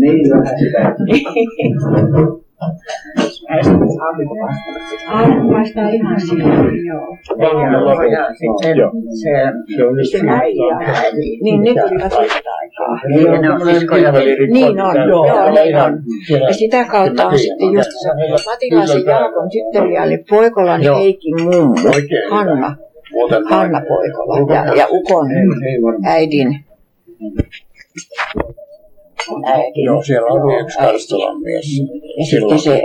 Niin vähän sitä. Aamupasta ihan silloin, joo. Ja sitten se, se äijä, niin aikaa. Niin, ne on siskoja. Niin on, joo, niin on. Ja sitä kautta on sitten just se Matilaisen Jaakon tyttäriä, eli Poikolan Heikin mummo, Hanna, Hanna Poikola ja, ja Ukon äidin. Joo, siellä oli yksi Karstolan mies. Ja sitten se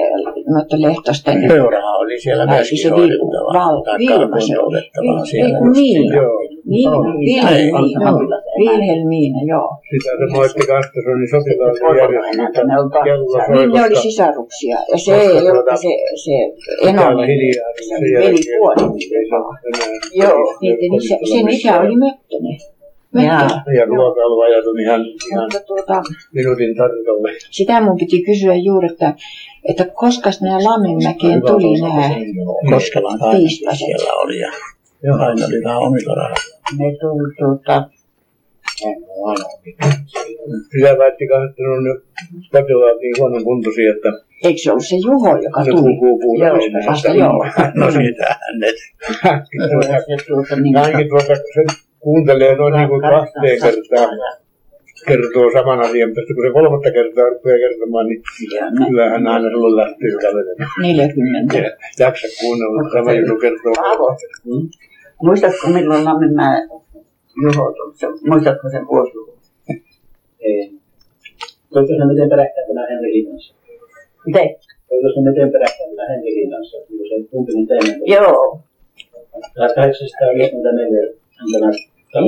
noiden Lehtosten Peurahan oli siellä myöskin se hoidettava. Val- tai Vilma se oli. Vil- siellä. ei kun Miina. Joo. Niin, Vilhelmiina, joo. Vilhelmiina, joo. Sitä se moitti Kastasonin sotilaallinen järjestelmä. Niin ne oli sisaruksia. Ja se ei ollut se, se Enonen, hiljaa. se veli puoli. Joo, niiden isä, sen isä oli Möttönen. Möttö. Ja ruokailuvajat on ihan, ihan Mutta tuota, minuutin tarkalle. sitä mun piti kysyä juuri, että, että koska nämä Lammenmäkeen tuli nämä Koskelan Piispaset. siellä oli ja aina oli vähän omilla rahoilla. Ne tuli tuota, Sitä väitti kanssa, että ne on potilaat niin huonon kuntoisia, että eikö se ollut se Juho, joka ne tuli? puuta. Joo, vasta joo. No siitähän ne. se tuota niin Ainakin tuota, se kuuntelee noin niin kuin kahteen kertaan kertoo saman asian, mutta kun se kolmatta kertaa rupeaa kertomaan, niin kyllähän aina silloin lähtee kävelemään. 40. Ja Jaksa kuunnella, mutta sama juttu kertoo. Muistatko milloin Lamminmäen Juho tuli? Se- Muistatko sen vuosiluvun? Ei. Toiko se miten peräkkäin tämä Henri Linnassa? Miten? Toiko se miten peräkkäin tämä Henri Linnassa? Kun se tunti niin teemme. Joo, 1854 on tämä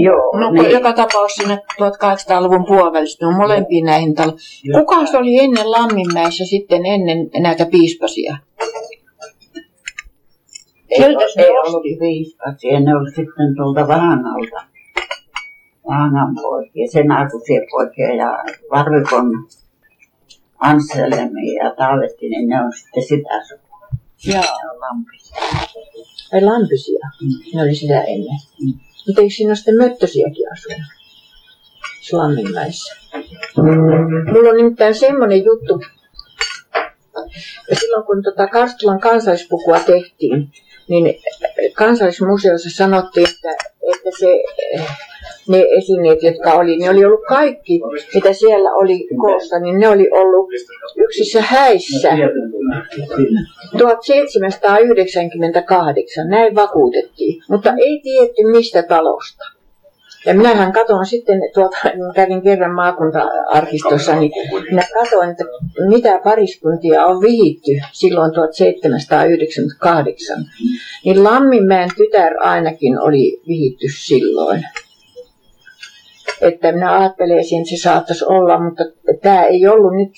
joo. No niin. joka tapauksessa sinne 1800-luvun puolivälistä on molempiin näihin talo. Kuka se oli ennen Lamminmäessä sitten ennen näitä piispasia? Ei, se ei ollut viiskasia, ne oli sitten tuolta Vahanalta. Vahanan poikia, sen aikuisia poikia ja Varvikon Anselmi ja Taavetti, niin ne on sitten sitä sukua. Joo. Ne on lampisia. Ai Lampisia. Ne oli sitä ennen. Mutta eikö siinä sitten möttösiäkin asunut? Lamminmäessä. Mulla on nimittäin semmoinen juttu, silloin kun tota Karstulan kansallispukua tehtiin, niin kansallismuseossa sanottiin, että, että se, ne esineet, jotka oli, ne oli ollut kaikki, mitä siellä oli koossa, niin ne oli ollut yksissä häissä 1798, näin vakuutettiin, mutta ei tiedetty mistä talosta. Ja minähän katson sitten, tuolta, kun kävin kerran maakunta-arkistossa, niin minä katsoin, että mitä pariskuntia on vihitty silloin 1798. Niin Lamminmäen tytär ainakin oli vihitty silloin. Että minä ajattelen, että se saattaisi olla, mutta tämä ei ollut nyt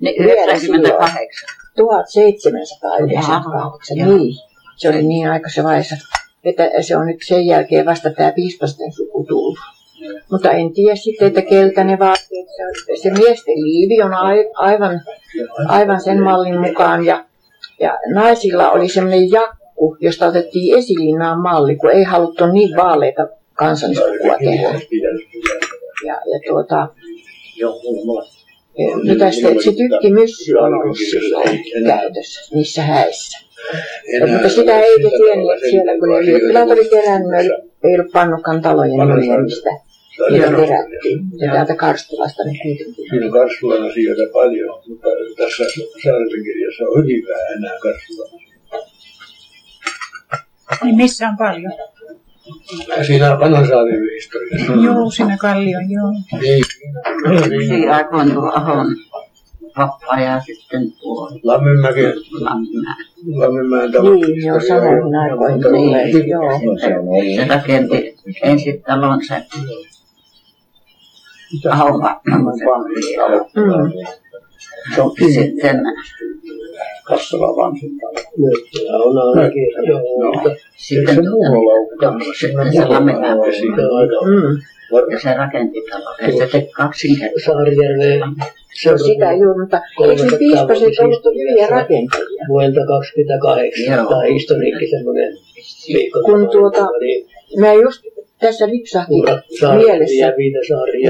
Niin Vielä 98. 1798, Jaha, niin. Se oli niin aikaisessa vaiheessa, että se on nyt sen jälkeen vasta tämä piispasten suku tullut. Mutta en tiedä sitten, että keltä ne vaatteet. Se, se miesten liivi on ai- aivan, aivan sen mallin mukaan. Ja, ja naisilla oli semmoinen jakku, josta otettiin esilinnaan malli, kun ei haluttu niin vaaleita kansallispukua tehdä. Ja, ja tuota, mitä se, se tykkimyssy on ollut silloin käytössä niissä häissä. Ja, mutta sitä ei te tienneet siellä, kun ne ylioppilaat oli kerännyt, ei ollut pannutkaan talojen nimiä, mistä niitä kerättiin. Ja täältä Karstulasta ne kuitenkin. Kyllä Karstulan asioita paljon, mutta tässä Saarisen kirjassa on hyvin vähän enää Karstulan Niin missä on paljon? Siinä Vanhasaaren historiassa. Joo, siinä Kallion, joo. Ei, Siinä aikoin tuo Ahon pappa ja sitten tuo Lamminmäki, Lamminmäen. Lamminmäen Niin, joo, samoihin aikoihin tulee. Joo. Se rakenti ensin talon se Ahon pappa, kun se Mm. sitten Kassala vanhin talo. Ja on ainakin, joo. sitten sitten se Lamminmäen Mm. ja se rakenti talon. Ja se teki kaksinkertaisesti. Saarijärven Se on sitä juuri, mutta eikö ne piispaset ollut hyviä rakentajia? vuodelta 28, Joo. tai historiikki semmoinen. Kun tuota- Mä just tässä lipsahti mielessä.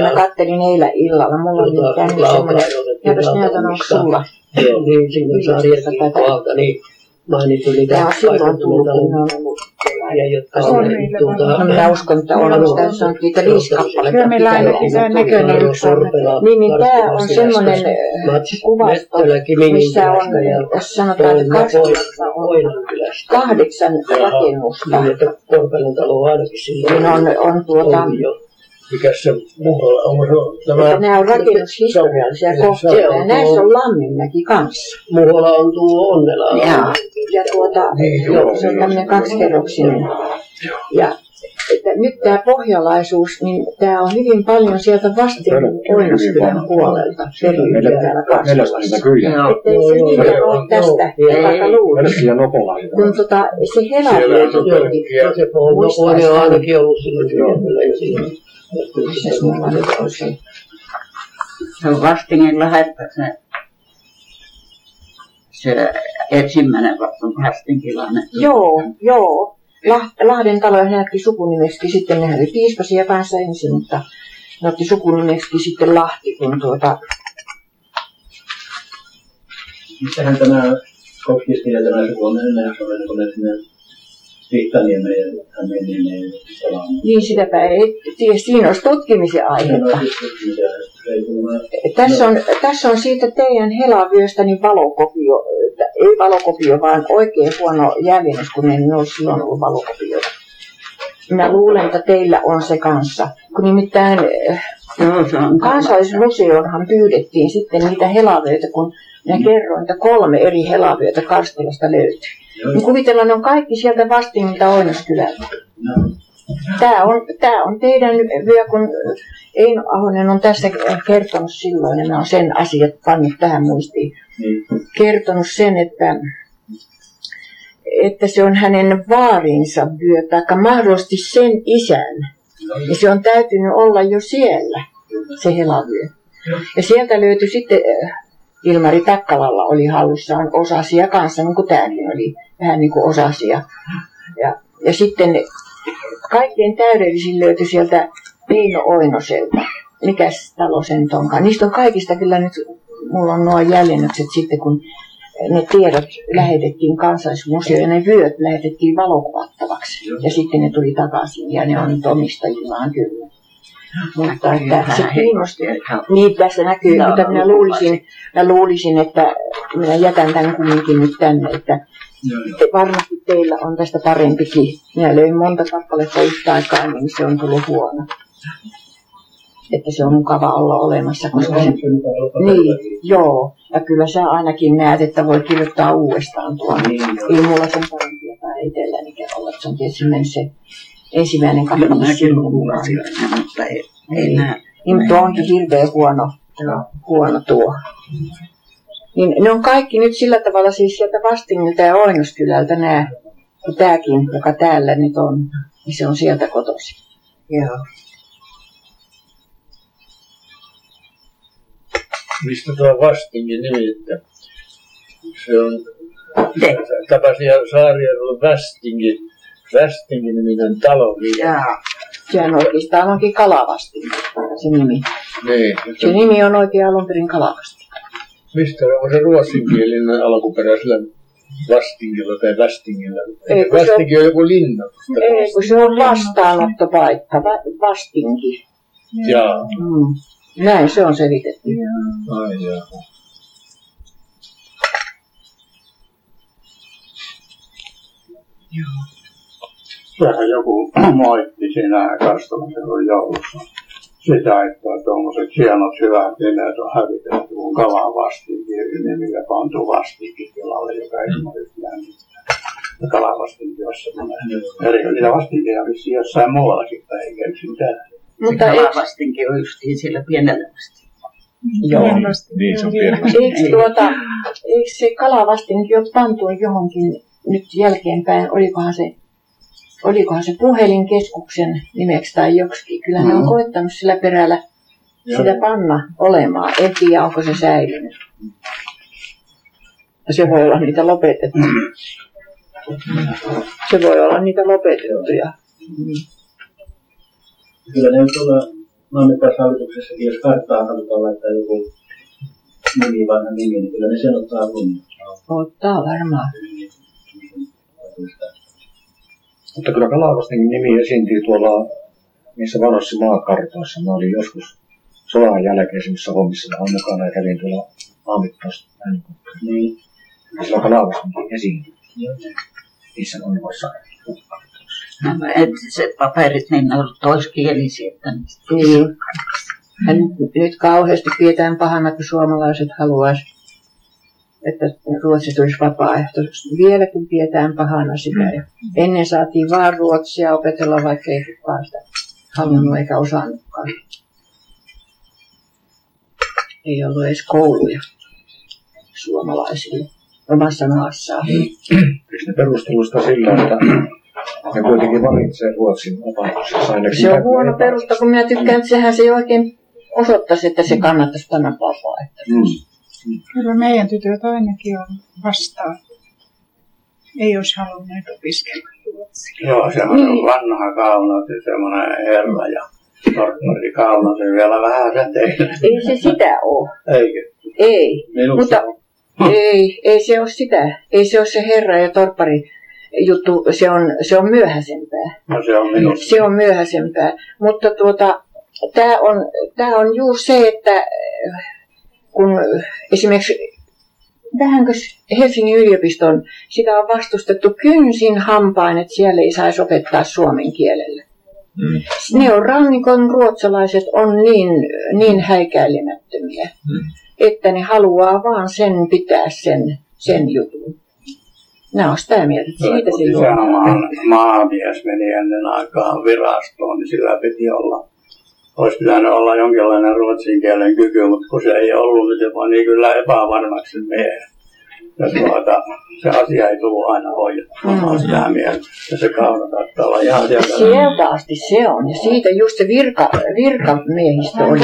Mä kattelin eilen illalla. Mulla oli nyt semmoinen, jääpäs näytän, onko sulla. Joo, niin siinä Saariakin kohdalta, niin mainittu niitä Tämä on silloin tullut, kun on ollut ja jotka Se on on meillä tuota. No minä uskon, että on ollut tässä sanottiin, että viisi kappaletta. Kyllä meillä ainakin se näköinen yksi on. Niin, niin tämä on semmoinen äh, kuvasto, missä on, jos sanotaan, että Kastilassa on kahdeksan rakennusta. Niin, että Korpelon talo on ainakin silloin. Niin on, on tuota, Mikäs se Muhola, onko se tämä... että nämä on rakennushistoriallisia kohteita ja näissä on Lamminmäki kanssa. Muhola on tuo Onnela. Ja, ja tuota, Niin, joo, se on niin. tämmöinen kaksikerroksinen. Ja että nyt tämä pohjalaisuus, niin tämä on hyvin paljon sieltä Vastin Oinoskylän puolelta periytyy täällä Kastilassa. kyllä. Että ei se niinkään ole tästä, vaikka nopolainen. Kun tota, se Siellä helavyöt on Joo, pelkkiä. se on on ainakin ollut silloin Missäs mulla nyt on se? Se on Vastingilla että se, se ensimmäinen vastinkilainen. Joo, joo. Lah- Lahden talo hän otti sukunimeksi, sitten ne oli piispasia kanssa ensin, mutta ne otti sukunimeksi sitten Lahti, kun tuota, Missähän tämä Koskisti ja tämä suku on kun ne sinne niin sitäpä ei tiedä, siinä olisi tutkimisen aihetta. Tässä on, tässä on siitä teidän helavyöstä niin valokopio, ei valokopio, vaan oikein huono jäljennys, kun ei ole silloin ollut valokopioita. Minä luulen, että teillä on se kanssa. Kun nimittäin eh, kansallismuseoonhan pyydettiin sitten niitä helavyöitä, kun minä kerroin, että kolme eri helavyötä Karstilasta löytyy. Niin kuvitellaan, ne on kaikki sieltä Vastingilta Oinoskylältä. Tämä on, tämä on teidän vyö, kun Eino Ahonen on tässä kertonut silloin, ja mä olen sen asiat pannut tähän muistiin, Niin. kertonut sen, että, että se on hänen vaarinsa vyö, tai mahdollisesti sen isän. Ja se on täytynyt olla jo siellä, se helavyö. Ja sieltä löytyi sitten, Ilmari Takkalalla oli hallussaan osasia kanssa, niin kuin tämäkin oli vähän niin kuin osasia. Ja, ja sitten kaikkein täydellisin löytyi sieltä Eino Oinoselta. Mikäs talo se nyt onkaan? Niistä on kaikista kyllä nyt, mulla on nuo jäljennykset sitten, kun ne tiedot lähetettiin kansallismuseoon ja ne vyöt lähetettiin valokuvattavaksi. Ja sitten ne tuli takaisin ja ne on nyt omistajillaan kyllä. Mutta että se kiinnosti. Niin tässä näkyy, Joo, mutta minä luulisin, mä luulisin, että minä jätän tämän kumminkin nyt tänne, että te, varmasti teillä on tästä parempikin. Minä löin monta kappaletta yhtä aikaa, niin se on tullut huono. Että se on mukava olla olemassa, koska se... Niin, joo. Ja kyllä sä ainakin näet, että voi kirjoittaa uudestaan tuon. Ei mulla sen parempia tai itsellänikään olla. Se on tietysti mennyt se ensimmäinen Kyllä kappale mäkin sinne. luulasin, mutta ei, ei näe. Niin, mutta tuo onkin hirveän huono, huono tuo. Niin ne on kaikki nyt sillä tavalla siis sieltä Vastingilta ja Oinoskylältä nämä, kun tämäkin, joka täällä nyt on, niin se on sieltä kotoisin. Joo. Mistä tuo Vastingin nimi, että se on tapasin Saarijärvellä Västingin, Västingin niminen talo. Niin, Jaa. Sehän oikeastaan onkin Kalavasti, se nimi. niin. Se nimi on oikein alun perin Kalavasti. Mistä on se ruotsinkielinen alkuperäisellä Vastingilla tai? Ei, kun se on- on joku linna. Ei, kun se on vastaanottopaikka, va- vastinki. Jaa. Mm. Näin se on selitetty. Ai jaa. Vähän joku moitti siinä Karstalaisen joulussa sitä, että tuommoiset hienot hyvät nimet on hävitetty, kun kalan vastinkin nimi ja pantu vastinkin tilalle, joka ei ole yhtään mitään. Ja kalan vastinkin on semmoinen eri, niitä vastinkeja vissiin jossain muuallakin päin, eikä yksi mitään. Mutta se eikö, kalavastinkin on justiin sillä pienellä vasti. joo. Niin, se on pieni. Eikö, tuota, eikö se kalavastinkin ole pantu johonkin nyt jälkeenpäin, olikohan se, olikohan se puhelinkeskuksen nimeksi tai joksikin. Kyllä ne on koettanut sillä perällä sitä panna olemaan. En tiedä, onko se säilynyt. Se voi olla niitä lopetettu. Se voi olla niitä lopetettuja. Kyllä ne tuolla maanmittaushallituksessakin, jos karttaa halutaan laittaa joku nimi, vanha nimi, niin kyllä ne sen ottaa huomioon. Ottaa varmaan. Mutta kyllä Kalavastin nimi esiintyy tuolla niissä vanhoissa maakartoissa. Mä olin joskus sodan jälkeisimmissa hommissa vähän mukana ja kävin tuolla maanmittaus Niin. Sillä Kalavastinkin esiintyy niissä vanhoissa. Nämä entiset paperit, niin ne on toiskielisiä, että niistä Niin. Ja nyt, kauheasti pidetään pahana, kun suomalaiset haluaisi, että Ruotsi tulisi vapaaehtoisesti. Vieläkin pidetään pahana sitä. Ja ennen saatiin vaan ruotsia opetella, vaikka ei kukaan sitä halunnut eikä osannutkaan. Ei ollut edes kouluja suomalaisille omassa maassaan. Eikö ne perustelusta sillä, että ne kuitenkin valitsee Ruotsin ainakin? Se on huono perusta, kun minä tykkään, että sehän se ei oikein osoittaisi, että se kannattaisi panna vapaaehtoisesti. Mm. Kyllä meidän tytöt ainakin on vastaan. Ei olisi halunneet opiskella ruotsia. Joo, semmoinen Niin. vanha kauna, se semmoinen herra ja torppari kauna, se vielä vähän säteillä. Ei se sitä ole. Eikö? Ei. Meillä Mutta ei, ei se ole sitä. Ei se ole se herra ja torppari juttu. Se on, se on myöhäisempää. No se on minusta. Se on myöhäisempää. Mutta tuota, tämä on, tää on juuri se, että kun esimerkiksi vähänkö Helsingin yliopiston, sitä on vastustettu kynsin hampain, että siellä ei saisi opettaa suomen kielellä. Mm. Ne on rannikon ruotsalaiset on niin, niin häikäilemättömiä, Mm. että ne haluaa vaan sen pitää sen, sen jutun. Nämä on sitä mieltä, että siitä se. Isänmaan maamies meni ennen aikaan virastoon, niin sillä piti olla, olisi pitänyt olla jonkinlainen ruotsin kielen kyky, mutta kun se ei ollut, niin se pani kyllä epävarmaksi miehen. Ja tuota, se asia ei tullut aina hoidettua, mm. on sitä mieltä. Ja se kauna saattaa olla ihan sieltä. Sieltä asti se on. Ja siitä just se virka, virkamiehistö oli.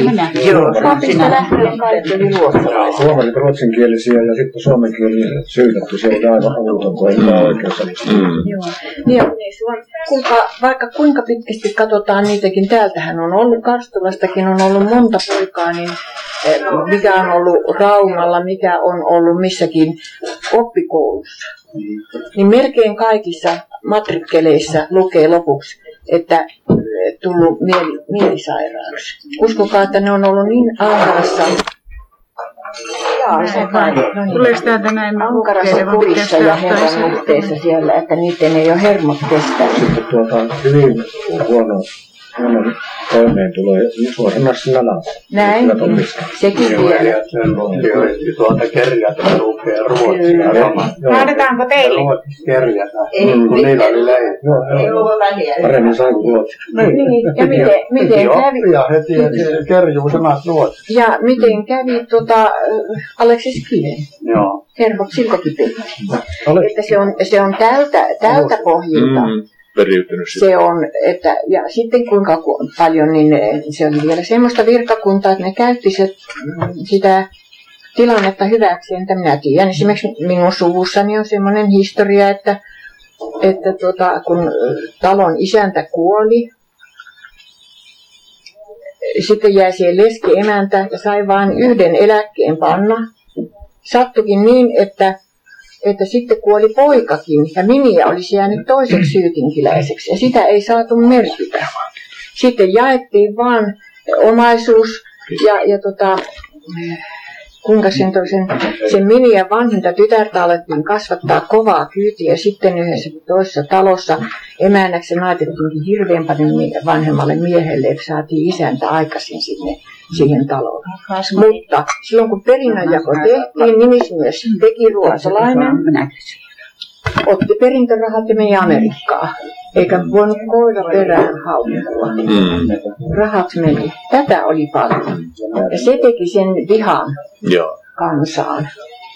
Joo, papista lähtien kaikki oli ruotsalaisia. Suomalaiset ruotsinkielisiä ja sitten suomenkielisiä syytetty. Se oli aivan avuton, kun ei mitään oikeassa. Joo. Niin, on, niin on, kuinka, vaikka kuinka pitkästi katsotaan niitäkin, täältähän on ollut, Karstulastakin on ollut monta poikaa, niin eh, mikä on ollut Raumalla, mikä on ollut missäkin oppikoulussa. Niin melkein kaikissa matrikkeleissa lukee lopuksi, että eh, tullut mieli, mielisairaaksi. Uskokaa, että ne on ollut niin ankarassa. No niin. Tuleeko täältä näin ankarassa kurissa ja herran nuhteessa siellä, että niiden ei ole hermot kestänyt. Sitten tuota, hyvin huono, huono toimeentulo ja suoranaisesti nälä. Näin, sekin vielä. ja sen tuolta kerjätä lukee ruotsia. Sama. Teille? Ruotsiksi kerjätä, Ei, kun niillä oli. Joo, Ei joo. ole väliä. Paremmin sai kuin ruotsiksi. Niin, ja miten, miten Piti kävi, oppia heti, että se kerjuu sanat ruotsiksi. ja miten kävi tota, Aleksis Kiven, Joo. hermot silkokipeä. Ole. Että se on, se on tältä, tältä pohjilta. Mm, periytynyt sitten. Se on, että, ja sitten kuinka ku- paljon, niin se oli vielä semmoista virkakuntaa, että ne käytti se, mm, sitä tilannetta hyväksi, entä minä tiedän. Esimerkiksi minun suvussani on semmoinen historia, että, että tota, kun talon isäntä kuoli, sitten jäi siihen leski emäntä ja sai vain yhden eläkkeen panna. Sattukin niin, että että sitten kuoli poikakin ja Miniä olisi jäänyt toiseksi syytinkiläiseksi ja sitä ei saatu merkitä. Sitten jaettiin vaan omaisuus ja, ja tota, kuinka sen, sen, sen Miniä vanhinta tytärtä alettiin kasvattaa kovaa kyytiä sitten yhdessä toisessa talossa emännäksi laitettiinkin hirveän paljon vanhemmalle miehelle, että saatiin isäntä aikaisin sinne siihen taloon. Mutta silloin kun perinnönjako tehtiin, nimismies teki ruotsalainen, otti perintörahat ja meni Amerikkaan. Eikä voinut koira perään haukkua. Mm. Rahat meni. Tätä oli paljon. Ja se teki sen vihan Joo. kansaan.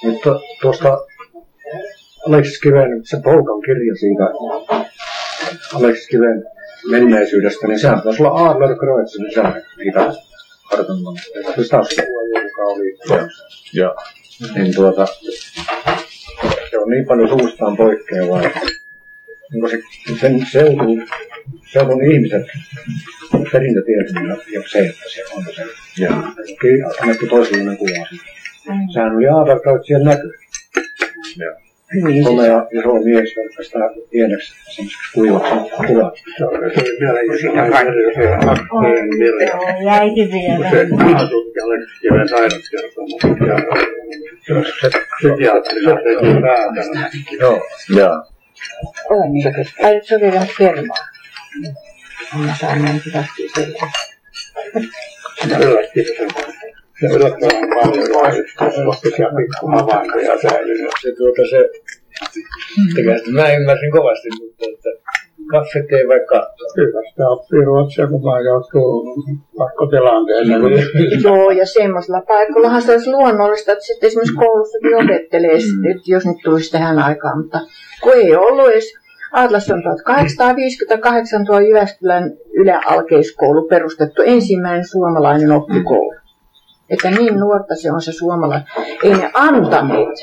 Mutta tuosta Aleksis Kiven, se Poukan kirja siitä Aleksis Kiven menneisyydestä, niin sehän taisi olla Adler Kreutz, niin se niitä kartanolla. Se taas joka oli Joo. niin tuota, se on niin paljon suustaan poikkeavaa. että Onko se sen seutu se on mun ihmiset perintötietoja ja se, että se on se. Joo. Kyllä annettu toisenlainen kuva siitä. Sehän oli Aatar siellä näkyy. Joo. Komea iso mies sitä pieneksi semmoiseksi kuivaksi kuvaksi. Se oli vielä iso virja. Jäikin vielä. Se maatutkijalle kiven sairauskertomus. Ja se psykiatrilla teki päätänä. Joo. Joo. On se. Ai, se oli vielä kermaa. Mä saan näin hyvästi selvää. Ja se. Se yllättävän paljon yksityiskohtaisia pikkuhavaintoja säilynyt. Se tuota se, tekee, mä ymmärsin kovasti, mutta että katset ei vaikka katsoa. Kyllä sitä oppii ruotsia, kun vaan joutuu pakkotilanteeseen. Joo, ja semmoisella paikallahan se olisi luonnollista, että sitten esimerkiksi koulussakin opettelee, mm. että jos nyt tulisi tähän aikaan, mutta kun ei ollut edes Atlas on 1858 tuo Jyväskylän yläalkeiskoulu perustettu ensimmäinen suomalainen oppikoulu. Että niin nuorta se on se suomalainen. Ei ne antaneet.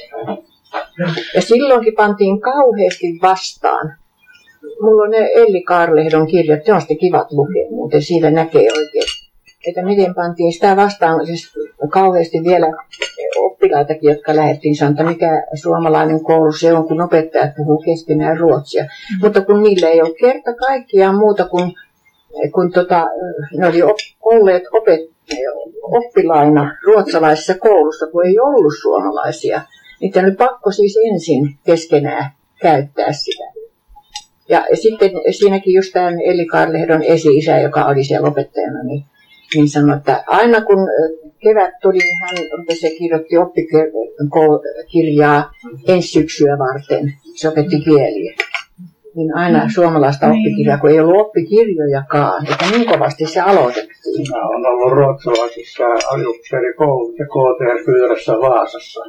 Ja silloinkin pantiin kauheasti vastaan. Mulla on ne Elli Kaarlehdon kirjat, ne on sitten kivat lukea muuten, siitä näkee oikein. Että miten pantiin sitä vastaan, siis kauheasti vielä oppilaitakin, jotka lähdettiin sanoa, että mikä suomalainen koulu se on, kun opettajat puhuu keskenään ruotsia. Mutta kun niillä ei ole kerta kaikkiaan muuta kuin, kun tota, ne oli olleet opet, oppilaina ruotsalaisessa koulussa, kun ei ollut suomalaisia. Niitä oli pakko siis ensin keskenään käyttää sitä. Ja sitten siinäkin just tämän Eli Karlehdon esi-isä, joka oli siellä opettajana, niin, niin sanoi, että aina kun kevät tuli, niin hän ja kirjoitti oppikirjaa ensi syksyä varten. Se opetti kieliä. Niin aina suomalaista oppikirjaa, kun ei ollut oppikirjojakaan, että niin kovasti se aloitettiin. Mä olen ollut ruotsalaisessa ajupseerikoulussa KTR Pyörässä Vaasassa.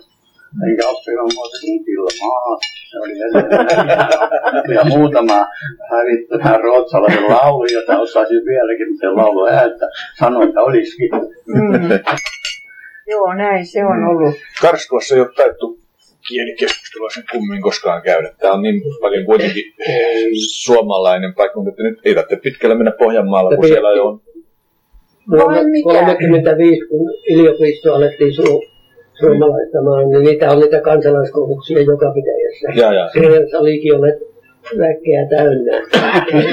Enkä oppinut muuta kuin Kilmaa. Se oli. Ja muutama hävittävä ruotsalainen laulu, jota osasin vieläkin, mutta en laulu ääntä. Sanoin, että olisikin. Mm. Joo, näin se on ollut. Karstulassa ei ole taidettu kielikeskustelua sen kummin koskaan käydä. Tämä on niin paljon kuitenkin suomalainen paikka, mutta nyt ei tarvitse pitkälle mennä Pohjanmaalla, kun siellä jo on. Mikä? 1935, kun yliopisto alettiin su- suomalaistamaan, niin niitä on niitä kansalaiskoulutuksia joka pitäjässä. Ja, ja. Siellä olikin olet väkeä täynnä.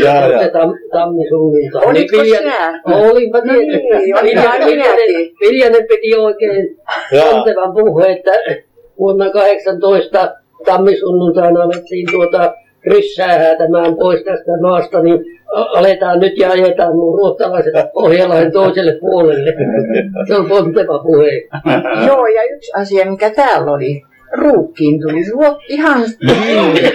Ja, ja. Tam, tammisunnuntai. Olitko Vilja- sinä? Olinpa No niin, tietysti. olin Vilja- minäkin. Viljanen, Viljanen piti oikein antevan puheen, että vuonna 18 tammisunnuntaina alettiin tuota rissää häätämään pois tästä maasta, niin aletaan nyt ja ajetaan nuo ruotsalaiset pohjalaisen toiselle puolelle. Se on ponteva puhe. Joo, ja yksi asia, mikä täällä oli. Ruukkiin tuli ruot, ihan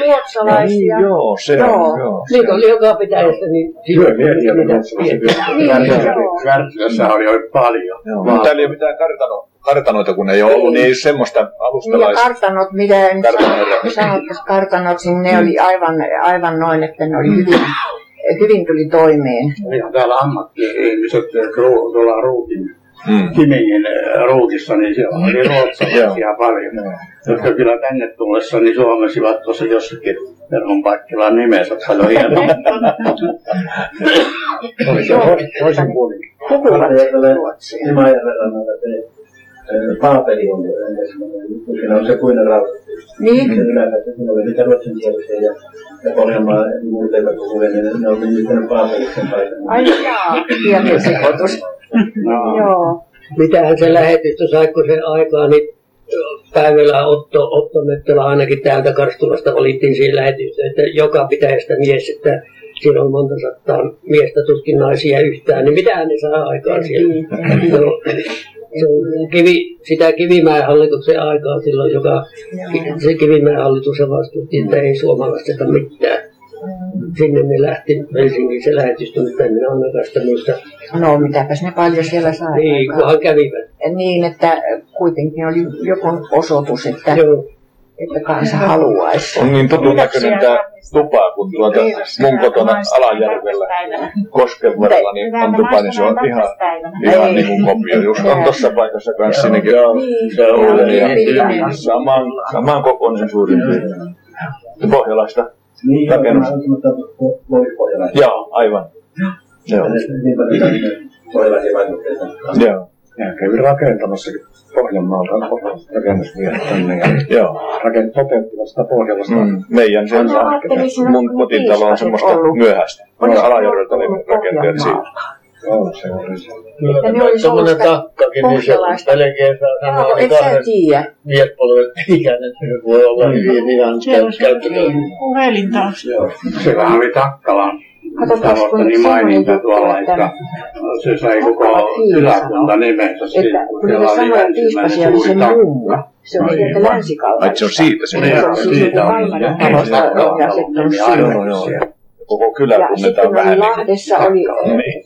ruotsalaisia. Joo, se Joo. on. Joo. Niitä oli joka pitäjässä, niin Työmiehiä mitä ruotsalaisia. Niin, joo. Kärsilässä oli jo paljon. Joo. Mutta täällä ei ole mitään kartano, kartanoita, kun ei ole ollut, niin ei ole semmoista Niin ja alustalaista. kartanot, mitä nyt Kartanoita. sanottaisiin kartanoksi, niin ne oli aivan, aivan noin, että ne oli hyvin, hyvin tuli toimeen. Ihan täällä ammatti-ihmiset ruu- tuolla Ruukin, Mm. Kimingin eh, Ruukissa, niin siellä oli ruotsalaisia paljon. Jotka kyllä tänne tullessa niin suomesivat tuossa jossakin Terhon Pakkilan nimensä paljon se toisin puolin. Puhuvat ruotsia. Imajärvellä se ö, paapeli on ensimmäinen. Siinä on se puinen rauta. Niin, Ja yläpäässä siinä oli niitä ruotsinkielisiä ja, ja Pohjanmaa ja muut eivät puhuneet, niin ne on nimittänyt paapeliksi paikan. ai jaa, pieni sekoitus. No, Joo. Mitähän se lähetystö sai, kun se aikaa, niin päivällä Otto, Otto Möttölä ainakin täältä Karstulasta valittiin siihen lähetystöön, että joka pitäjästä mies, että siellä on monta sataa miestä, tuskin naisia yhtään, niin mitähän ne saa aikaan siellä? No, kivi, sitä Kivimäen hallituksen aikaa silloin, joka se Kivimäen hallitus vastuutti, että ei suomalaisteta mitään. Sinne ne lähti Helsingin se lähetystö, mutta en minä ainakaan sitä muista. No mitäpäs ne paljon siellä sai Niin, kunhan kävivät. Niin, että kuitenkin oli joku osoitus, että, Joo. Että kansa haluaisi. On niin totun näköinen tämä tupa, kun tuota mun kotona Alajärvellä Kosken varrella niin on tupa, niin se on ihan, ihan Ei. niin kuin kopio. Just on tossa paikassa kanssa siinäkin. Niin, Se on niin, ja niin, niin. saman, saman kokoinen suurin piirtein. Ja Pohjalaista Niin, joo, aivan. Joo. Niin. Joo. Ja kävin rakentamassa Pohjanmaalta rakennusmiehet tänne ja Joo. rakent, toteuttivat sitä Pohjolasta. Mm. Meidän sen Mä siinä mun on kotitalo on semmoista ollut. myöhäistä. Olisiko Alajärveltä oli rakenteet siitä. Pohjanmaalta? Joo, se oli se. Että ne Tuommoinen takkakin, niin se melkein saa sanoa, Joo, niin et sä kahden miespolven ikäinen, se voi olla hyvin ihan se käyttöön. puhelinta on se. Joo. Siellähän oli Takkalan Niin semmoinen maininta tuolla, että- että se sai koko kyläkunta sanoo, nimensä siitä, kun siellä oli ensimmäinen suuri takka. Se on sieltä. Ai, se on siitä se Se Niin, on siitä on Joo, niin. Koko kylä Ja sitten tunnetaan oli vähän niin Lahdessa, oli,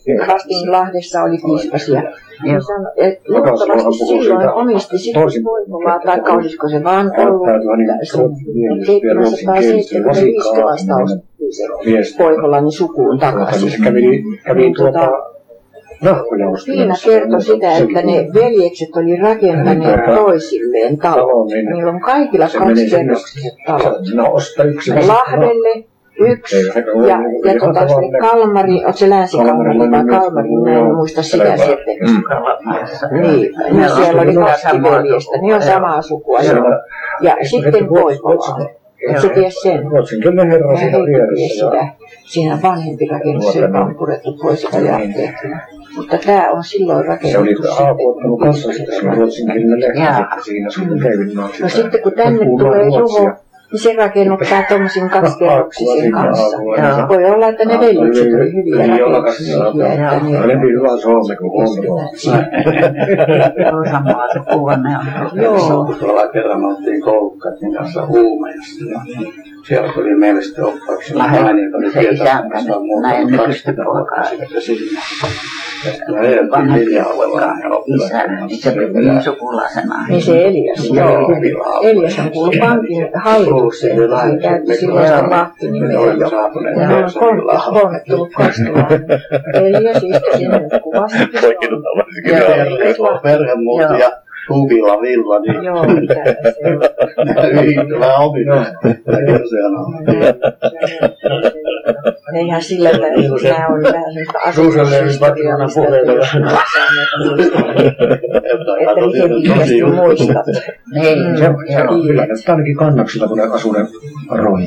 Niin. Vastin Lahdessa oli piispasia. Niin että Joka luultavasti silloin omisti sitten Voivolaa, tai olisiko se vaan ollut Näyttäytyy niin sen ruotsin kielisesti ja ruotsin kielisesti 775 vasikkaa osti se mies. Voivolan sukuun Tuota, niin takaisin. se kävi, kävi Niin, tuota ostamassa. kertoi sitä, että ne veljekset oli rakentaneet toisilleen talon. Talon, niin Niillä on kaikilla se meni kaksikerroksiset talot. No, osta yksi. Lahdelle yksi ja, niin ja tota, se tavallinen. Kalmari, onko se Länsi-Kalmari vai Kalmari, Kalmari, mä en muista sitä sitten. Mm. Niin, on siellä oli kaksi veljestä, ne on sukua, samaa sukua. Ja sitten Voivola, se tiesi sen. Ruotsinkielinen herra Ja siinä vieressä. sitä. Ja Siinä vanhempi rakennus, joka on purettu pois sitä jälkeen. Mutta tämä on silloin se oli rakennettu. Aapo ottanut kanssa sitten se ruotsinkielinen lehti sitten siinä, kun kävin No sitä. sitten kun tänne tulee ruotsia. Juho, niin se rakennuttaa tuommoisen kaksikerroksisen kanssa. Ja aakkua. voi olla, että ne Aakkua veljekset oli hyviä ne niin hyvä Suomi kuin on. keskenään siinä. Se samaa sukua, ne on. Joo. Tuolla kerran oltiin koulukkaiden kanssa Huumajassa ja siellä tuli meille sitten oppaaksi Lähellä nainen, joka oli se näin kuin nykyistä 20 poikaa. vuotta sitten sinne. Ja sitten ajeltiin Vanhempi linja-alueella niin se piti niin sukulasena. Niin se Elias, joo. Elias on kuullut pankin hallitukseen, se käytti silloin Lahti-nimeä. Ja hän on kolme, tullut Kostulaan. Elias istui sinne kuvasti. Voikin olla varsinkin Joo. reaali. Tuo perhe muutti Joo. ja Huvilla Villa, niin Joo, mitä se on. vähän omituista. Sehän on. Eihän sillä tavalla, nämä oli vähän semmoista. Että miten pitkästi muistat. Niin, se on joo. Kyllä ainakin kannaksilla, kun ne asuu ne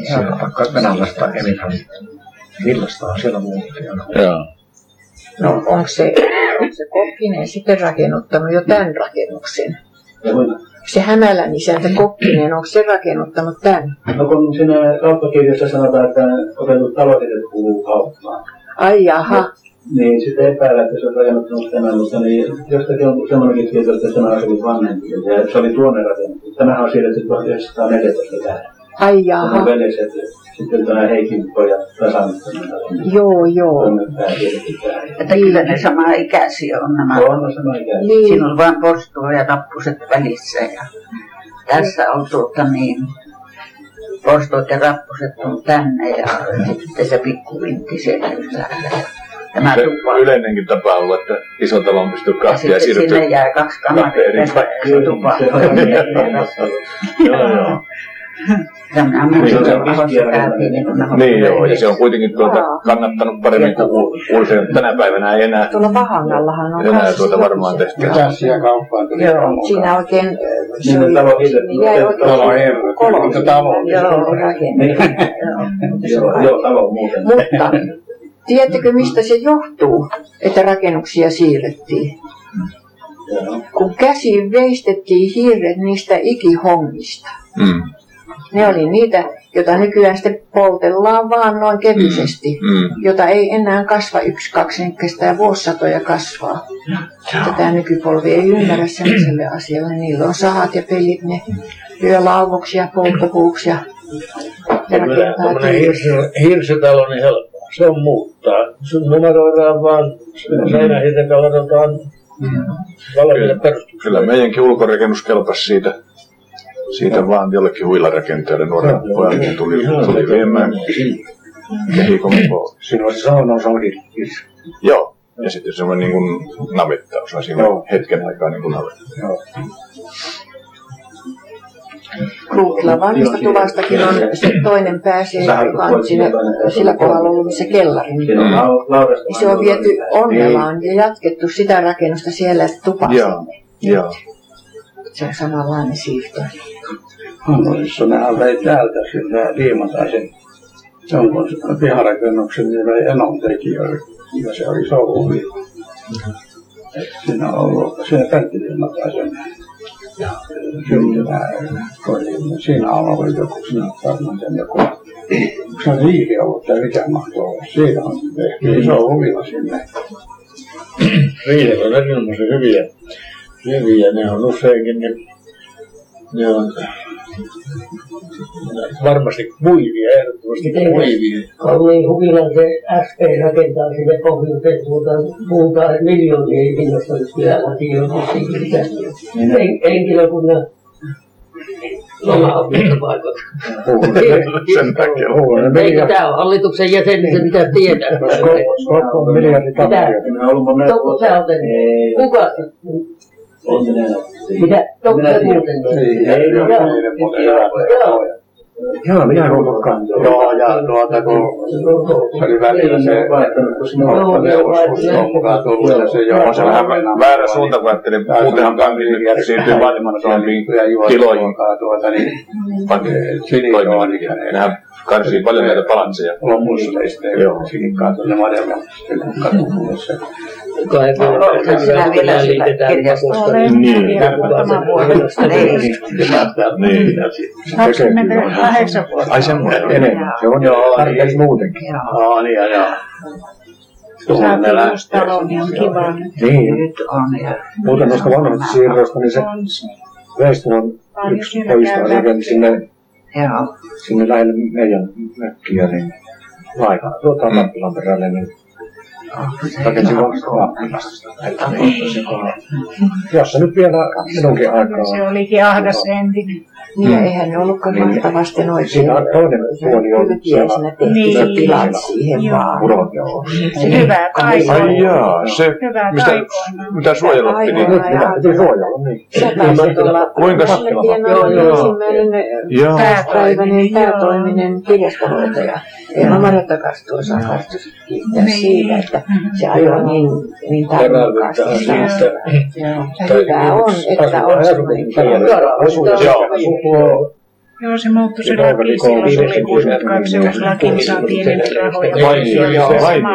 siellä, vaikka venäläistä. Millaista siellä muutti. Joo. No onko se, onko se Kokkinen sitten rakennuttanut jo tämän rakennuksen? Se Hämälän isäntä Kokkinen, onko se rakennuttanut tämän? No kun siinä kauppakirjassa sanotaan, että otetut taloudelliset kuuluu kauppaan, Ai jaha, niin sitten epäillä, että se on rakennuttanut tämän, mutta niin jostakin on semmoinenkin tieto, että tämä on ollut vanhempi. Ja se oli tuonne rakennettu. Tämähän on siirretty 1914 tähän. ai Tämä jaha. Sitten tämä Heikin pojat tasamittanut. Joo, joo. Että kyllä ne sama ikäisiä on nämä. On sama ikäinen. Niin, Siinä on vain porstua ja rappuset välissä. Ja tässä on tuota niin, porstuat ja rappuset on tänne ja sitten se pikkuvintti siellä ylhäällä. Ja Tämä Se tupa. yleinenkin tapa ollut, että iso talo pystyy Ja kahtia ja sitten siirrytty. sinne jää kaksi eri kamaria ja se tupa. Joo, joo. Niin, se on niin Niin joo, ja se on kuitenkin tuota kannattanut paremmin kuin Ulsen. Tänä päivänä ei enää, tuolla Vahangallahan on enää tuota varmaan tehty. Siellä kauppaan tuli Joo, siinä oikein, äh, se Niin, oli, talo jäi oikein talo herra, mutta talo- Joo, rakennettu. Joo, talo muuten. Mutta tiedättekö mistä se johtuu, että rakennuksia siirrettiin? Kun käsiin veistettiin hiiret niistä ikihongista. Mm, Ne oli niitä, joita nykyään sitten poltellaan vaan noin kevyisesti, mm. jota ei enää kasva yksi, kaksi, niin kestää vuosisatoja kasvaa. Tätä nykypolvi ei ymmärrä sellaiselle asialle. Niillä on sahat ja pellit, ne lyö lauvoksi ja polttopuuksi ja Tämmöinen hirsitalo, niin helppoa. Se on muuttaa. Se numeroidaan vaan seinä siitä kalatetaan valmiille perustuksille. Kyllä meidänkin ulkorakennus kelpasi siitä, siitä vaan jollekin huilarakenteelle nuoren pojan, niin tuli, tuli viemään kehikon pois. Siinä oli hirsi. Joo, ja sitten semmoinen niin kuin navettaus, siinä Joo. hetken aikaa niin kuin navetta. Joo. Kruutla vanhasta tuvastakin on se toinen pääsee, joka on siinä, sillä kohdalla ollut missä kellari. Niin Se on viety Onnelaan ja jatkettu sitä rakennusta siellä tupa Joo. Joo. Se on samanlainen siirto. Hankolissa nehän vei täältä sillä Liimataisen jonkun piharakennuksen, vei Enon tekijöille. Ja se oli iso huvi. Et Siinä on ollut, siinä Pentti Liimataisen syntymä oli, siinä on ollut joku, siinä on varmaan sen joku, onko se riihi ollut tai mikä mahtoi olla. Siinä on tehty iso huvila sinne. Riihet on erinomaisen hyviä. Hyviä. Ne on useinkin, ne, ne on varmasti kuivia, ehdottomasti kuivia. Kalliin Huvilan se SP rakentaa sinne pohjoiseen tuota puhutaan miljoonia hinnasta, jos sitä hen- henkilökunnan loma-opintopaikat. Sen takia. Eikö miljardi, tämä ole hallituksen jäsen, niin se pitää tietää. Miljardi Kuka? Mitä? Minä tiedän. Niin, joo. Joo. Joo, minä en ollut kantaa. Joo, ja tuota kun se oli välillä se neuvostus on mukaan tullut ja se jo On se vähän väärä suunta, kun ajattelin, muutenhan pankki nyt siirtyy vaatimattomampiin tiloihin. Tuota, niin, Pankki Sili toimimaan. on ikään Nehän karsii paljon näitä palansseja. lopussa ei sitten Joo. sinikkaa tuonne Marjalle sitten katukunnassa. Oletko sinä vielä kirjastossa? Olen Niin. Niin. 28 vuotta. Ai semmoinen. Enemmän. Se on jo tarpeeksi muutenkin. Joo, niin joo. Niin on kiva nyt. Niin, Nyt on muuten noista vanhoista siirroista, niin se On se. Veiston Paljon yksi pojista läpi. sinne, sinne lähelle meidän mökkiä, niin laiva, tuota Lappilan perälle, niin Että niin, se kohdalla. Jos se nyt vielä minunkin aikaa Se on. olikin ahdas entinen. Niin, ja eihän ne ollutkaan Niin. mahtavasti oikein. Siinä on toinen puoli on Kylkiäisenä tehty Niin. se tilat siihen Joo. vaan. pudon, joo. Hyvä taiko. Ai jaa, se, Hyvä mistä, taikoina. mitä suojella piti. Aivan. Nyt minä piti suojella, niin. Sä taisit olla Kuinkas- Joo, Joo. ensimmäinen Joo. pääpäiväinen Joo. päätoiminen kirjastohoitaja. Eeva Marjatta Kastuosa harjoitus kiittää Niin. siitä, että שהיו עמים מאיתנו בקשר. תגיד, אהרון, איך זה אהרון? Joo, se muuttui se laki. Silloin se oli 62 se uusi laki, niin saatiin enemmän rahoja. Vai niin, joo, mm,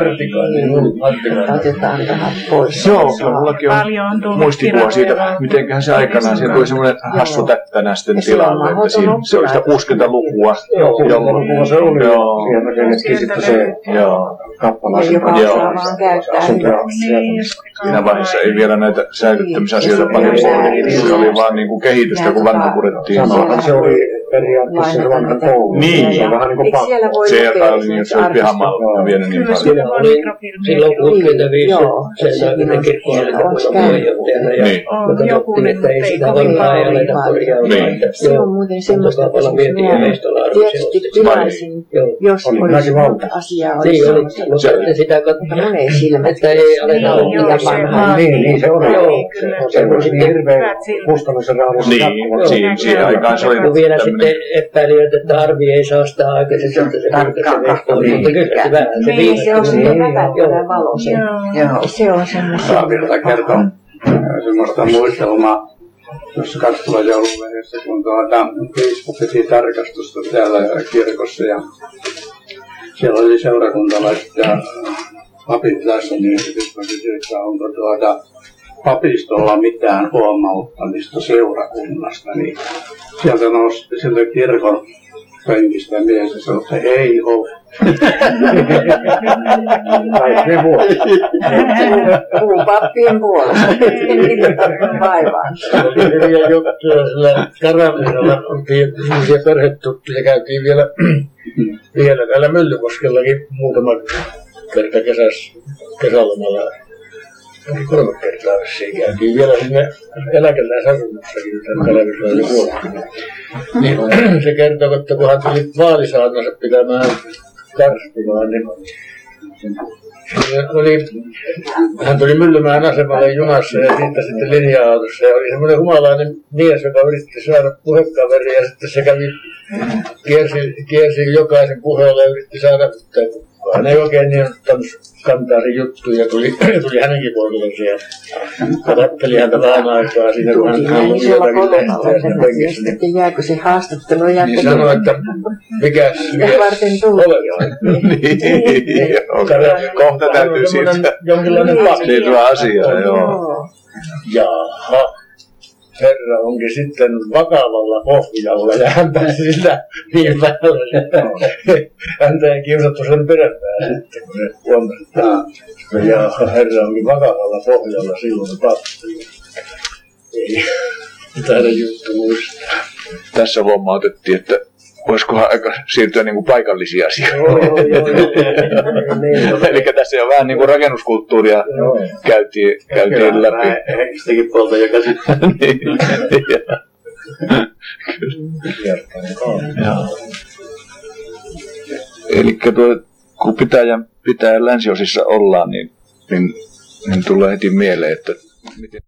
Hartikainen. Otetaan rahat pois. Joo, mullakin on Paljon on tullut muistikuva siitä, mitenköhän se aikanaan, siinä tuli semmoinen hassu on tilalle, että siinä, se oli sitä 60-lukua, Joo, se oli. Joo. Siihen rakennettiin sitten se joo, kappala. Ja joka Joo. Niin, siinä vaiheessa ei vielä näitä säilyttämisasioita paljon pohdittu, se oli vaan niin kuin kehitystä, kun vanha purettiin. Se oli periaatteessa se vanhan koulu. Niin. Se on vähän niin kuin Eikö pakko. siellä voi Se, joka oli niin, se oli pihamaalla arkisto- vienyt niin Kyllä paljon. siinä on Silloin mikrofilmiäkin. 65 Joo, sen aikana on kirkkohallituksen siellä, on puheenjohtajana ja Niin. On me joku, katsottiin, että ei ei sitä kovin vanhaa ei paljon. aleta korjaamaan. Niin. että Se on muuten semmoista, että paljon siis mietimme minä meistä tietysti tilaisin, Joo. jos Oli olisi monta asiaa olisi Niin oli, semmoista, mutta ne sitä mutta katsoo, moneen silmät. että ei aleta Niin, olla joo, mitä se vanhaa. Niin, niin se on. Joo. Se on semmoinen niin kustannusrahoissa Niin, siihen, siihen aikaan se oli Kun vielä tämmöinen, sitten epäilivät, että arvi ei saa sitä aikaiseksi, että se veistää, mutta kyllä se vähän se Niin, se on sitten Niin, väpättävä valo se. On semmoista. Kertoa. Äh, semmoista muistelmaa tuossa Kattulan joululehdessä, kun tuota, piispa piti tarkastusta täällä kirkossa ja siellä oli seurakuntalaiset ja papit läsnä, niin sitten mä kysyin, että onko tuota papistolla mitään huomauttamista seurakunnasta, niin sieltä nousi sieltä kirkon penkistä mies ja sanoi, että ei ole. Kaikkien vuosi. Puhun pappien puolesta. Vaivaa. Hyviä juttuja sillä Karamilla oltiin semmoisia perhetuttuja, käytiin vielä, vielä täällä Myllykoskellakin muutama kerta kesässä, kesälomalla. Onkin kolme kertaa vissiin käytiin vielä sinne eläkeläisasunnossakin, tämän Kalevislainen vuotta. Niin se kertoo, että kun hän tuli vaalisaarnansa pitämään Karstulaan, niin oli, hän tuli Myllymäen asemalle junassa ja siitä sitten linja-autossa. Ja oli semmoinen humalainen mies, joka yritti saada puhekaveria ja sitten se kävi, kiersi, kiersi jokaisen puheelle ja yritti saada, mutta hän ei oikein niin ottanut kantaa sen juttuun ja tuli, tuli hänenkin puolelle siellä. Katseli häntä vähän aikaa siinä, kun hän, luki Isolla jotakin lehteä kolmella siinä ja penkissä. Niin, sitten jääkö se haastattelu ja niin sanoi, että mikäs Ja varten tuli. niin, joo. Kohta täytyy siitä Jonkinlainen siirtyä asiaan, joo. Joo. Jaha, herra onkin sitten vakavalla pohjalla ja hän pääsi sitä niin että häntä ei kiusattu sen pidempään sitten, kun se huomasi, että jaha, herra onkin vakavalla pohjalla silloin pappi. Ei, taida juttu muistaa. Tässä huomautettiin, että olisikohan aika siirtyä niin kuin paikallisiin asioihin. Joo, joo, joo. Niin, Eli tässä jo vähän niin kuin rakennuskulttuuria joo. käytiin, käytiin läpi. Henkistäkin puolta käsittää. Niin. Eli kun pitäjän, pitäjän länsiosissa ollaan, niin, niin, niin tulee heti mieleen, että miten